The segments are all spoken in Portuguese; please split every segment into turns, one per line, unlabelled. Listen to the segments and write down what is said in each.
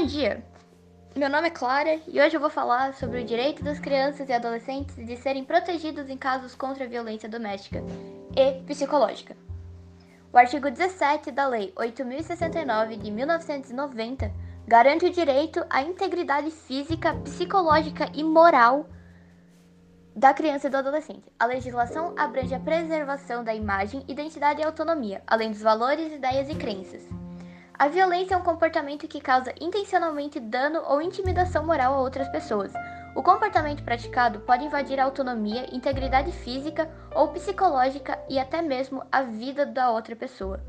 Bom dia! Meu nome é Clara e hoje eu vou falar sobre o direito das crianças e adolescentes de serem protegidos em casos contra violência doméstica e psicológica. O artigo 17 da Lei 8069 de 1990 garante o direito à integridade física, psicológica e moral da criança e do adolescente. A legislação abrange a preservação da imagem, identidade e autonomia, além dos valores, ideias e crenças. A violência é um comportamento que causa intencionalmente dano ou intimidação moral a outras pessoas. O comportamento praticado pode invadir a autonomia, integridade física ou psicológica e até mesmo a vida da outra pessoa.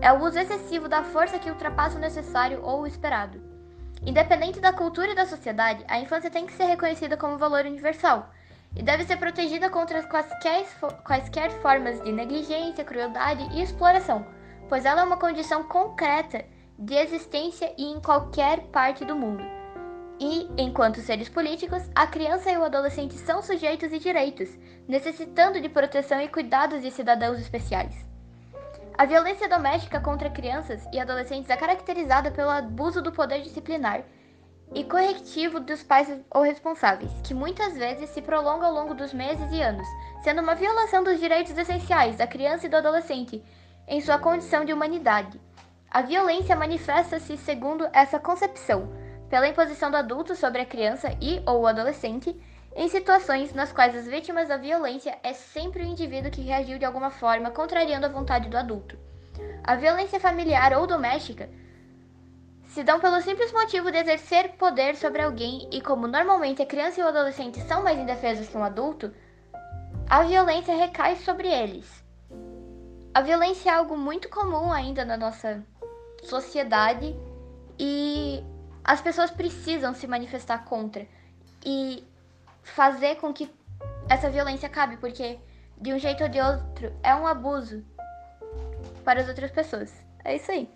É o uso excessivo da força que ultrapassa o necessário ou o esperado. Independente da cultura e da sociedade, a infância tem que ser reconhecida como valor universal e deve ser protegida contra quaisquer, quaisquer formas de negligência, crueldade e exploração pois ela é uma condição concreta de existência e em qualquer parte do mundo. E, enquanto seres políticos, a criança e o adolescente são sujeitos e direitos, necessitando de proteção e cuidados de cidadãos especiais. A violência doméstica contra crianças e adolescentes é caracterizada pelo abuso do poder disciplinar e correctivo dos pais ou responsáveis, que muitas vezes se prolonga ao longo dos meses e anos, sendo uma violação dos direitos essenciais da criança e do adolescente em sua condição de humanidade. A violência manifesta-se segundo essa concepção, pela imposição do adulto sobre a criança e ou o adolescente, em situações nas quais as vítimas da violência é sempre o indivíduo que reagiu de alguma forma contrariando a vontade do adulto. A violência familiar ou doméstica se dão pelo simples motivo de exercer poder sobre alguém e como normalmente a criança e o adolescente são mais indefesos que um adulto, a violência recai sobre eles. A violência é algo muito comum ainda na nossa sociedade e as pessoas precisam se manifestar contra e fazer com que essa violência acabe, porque de um jeito ou de outro é um abuso para as outras pessoas. É isso aí.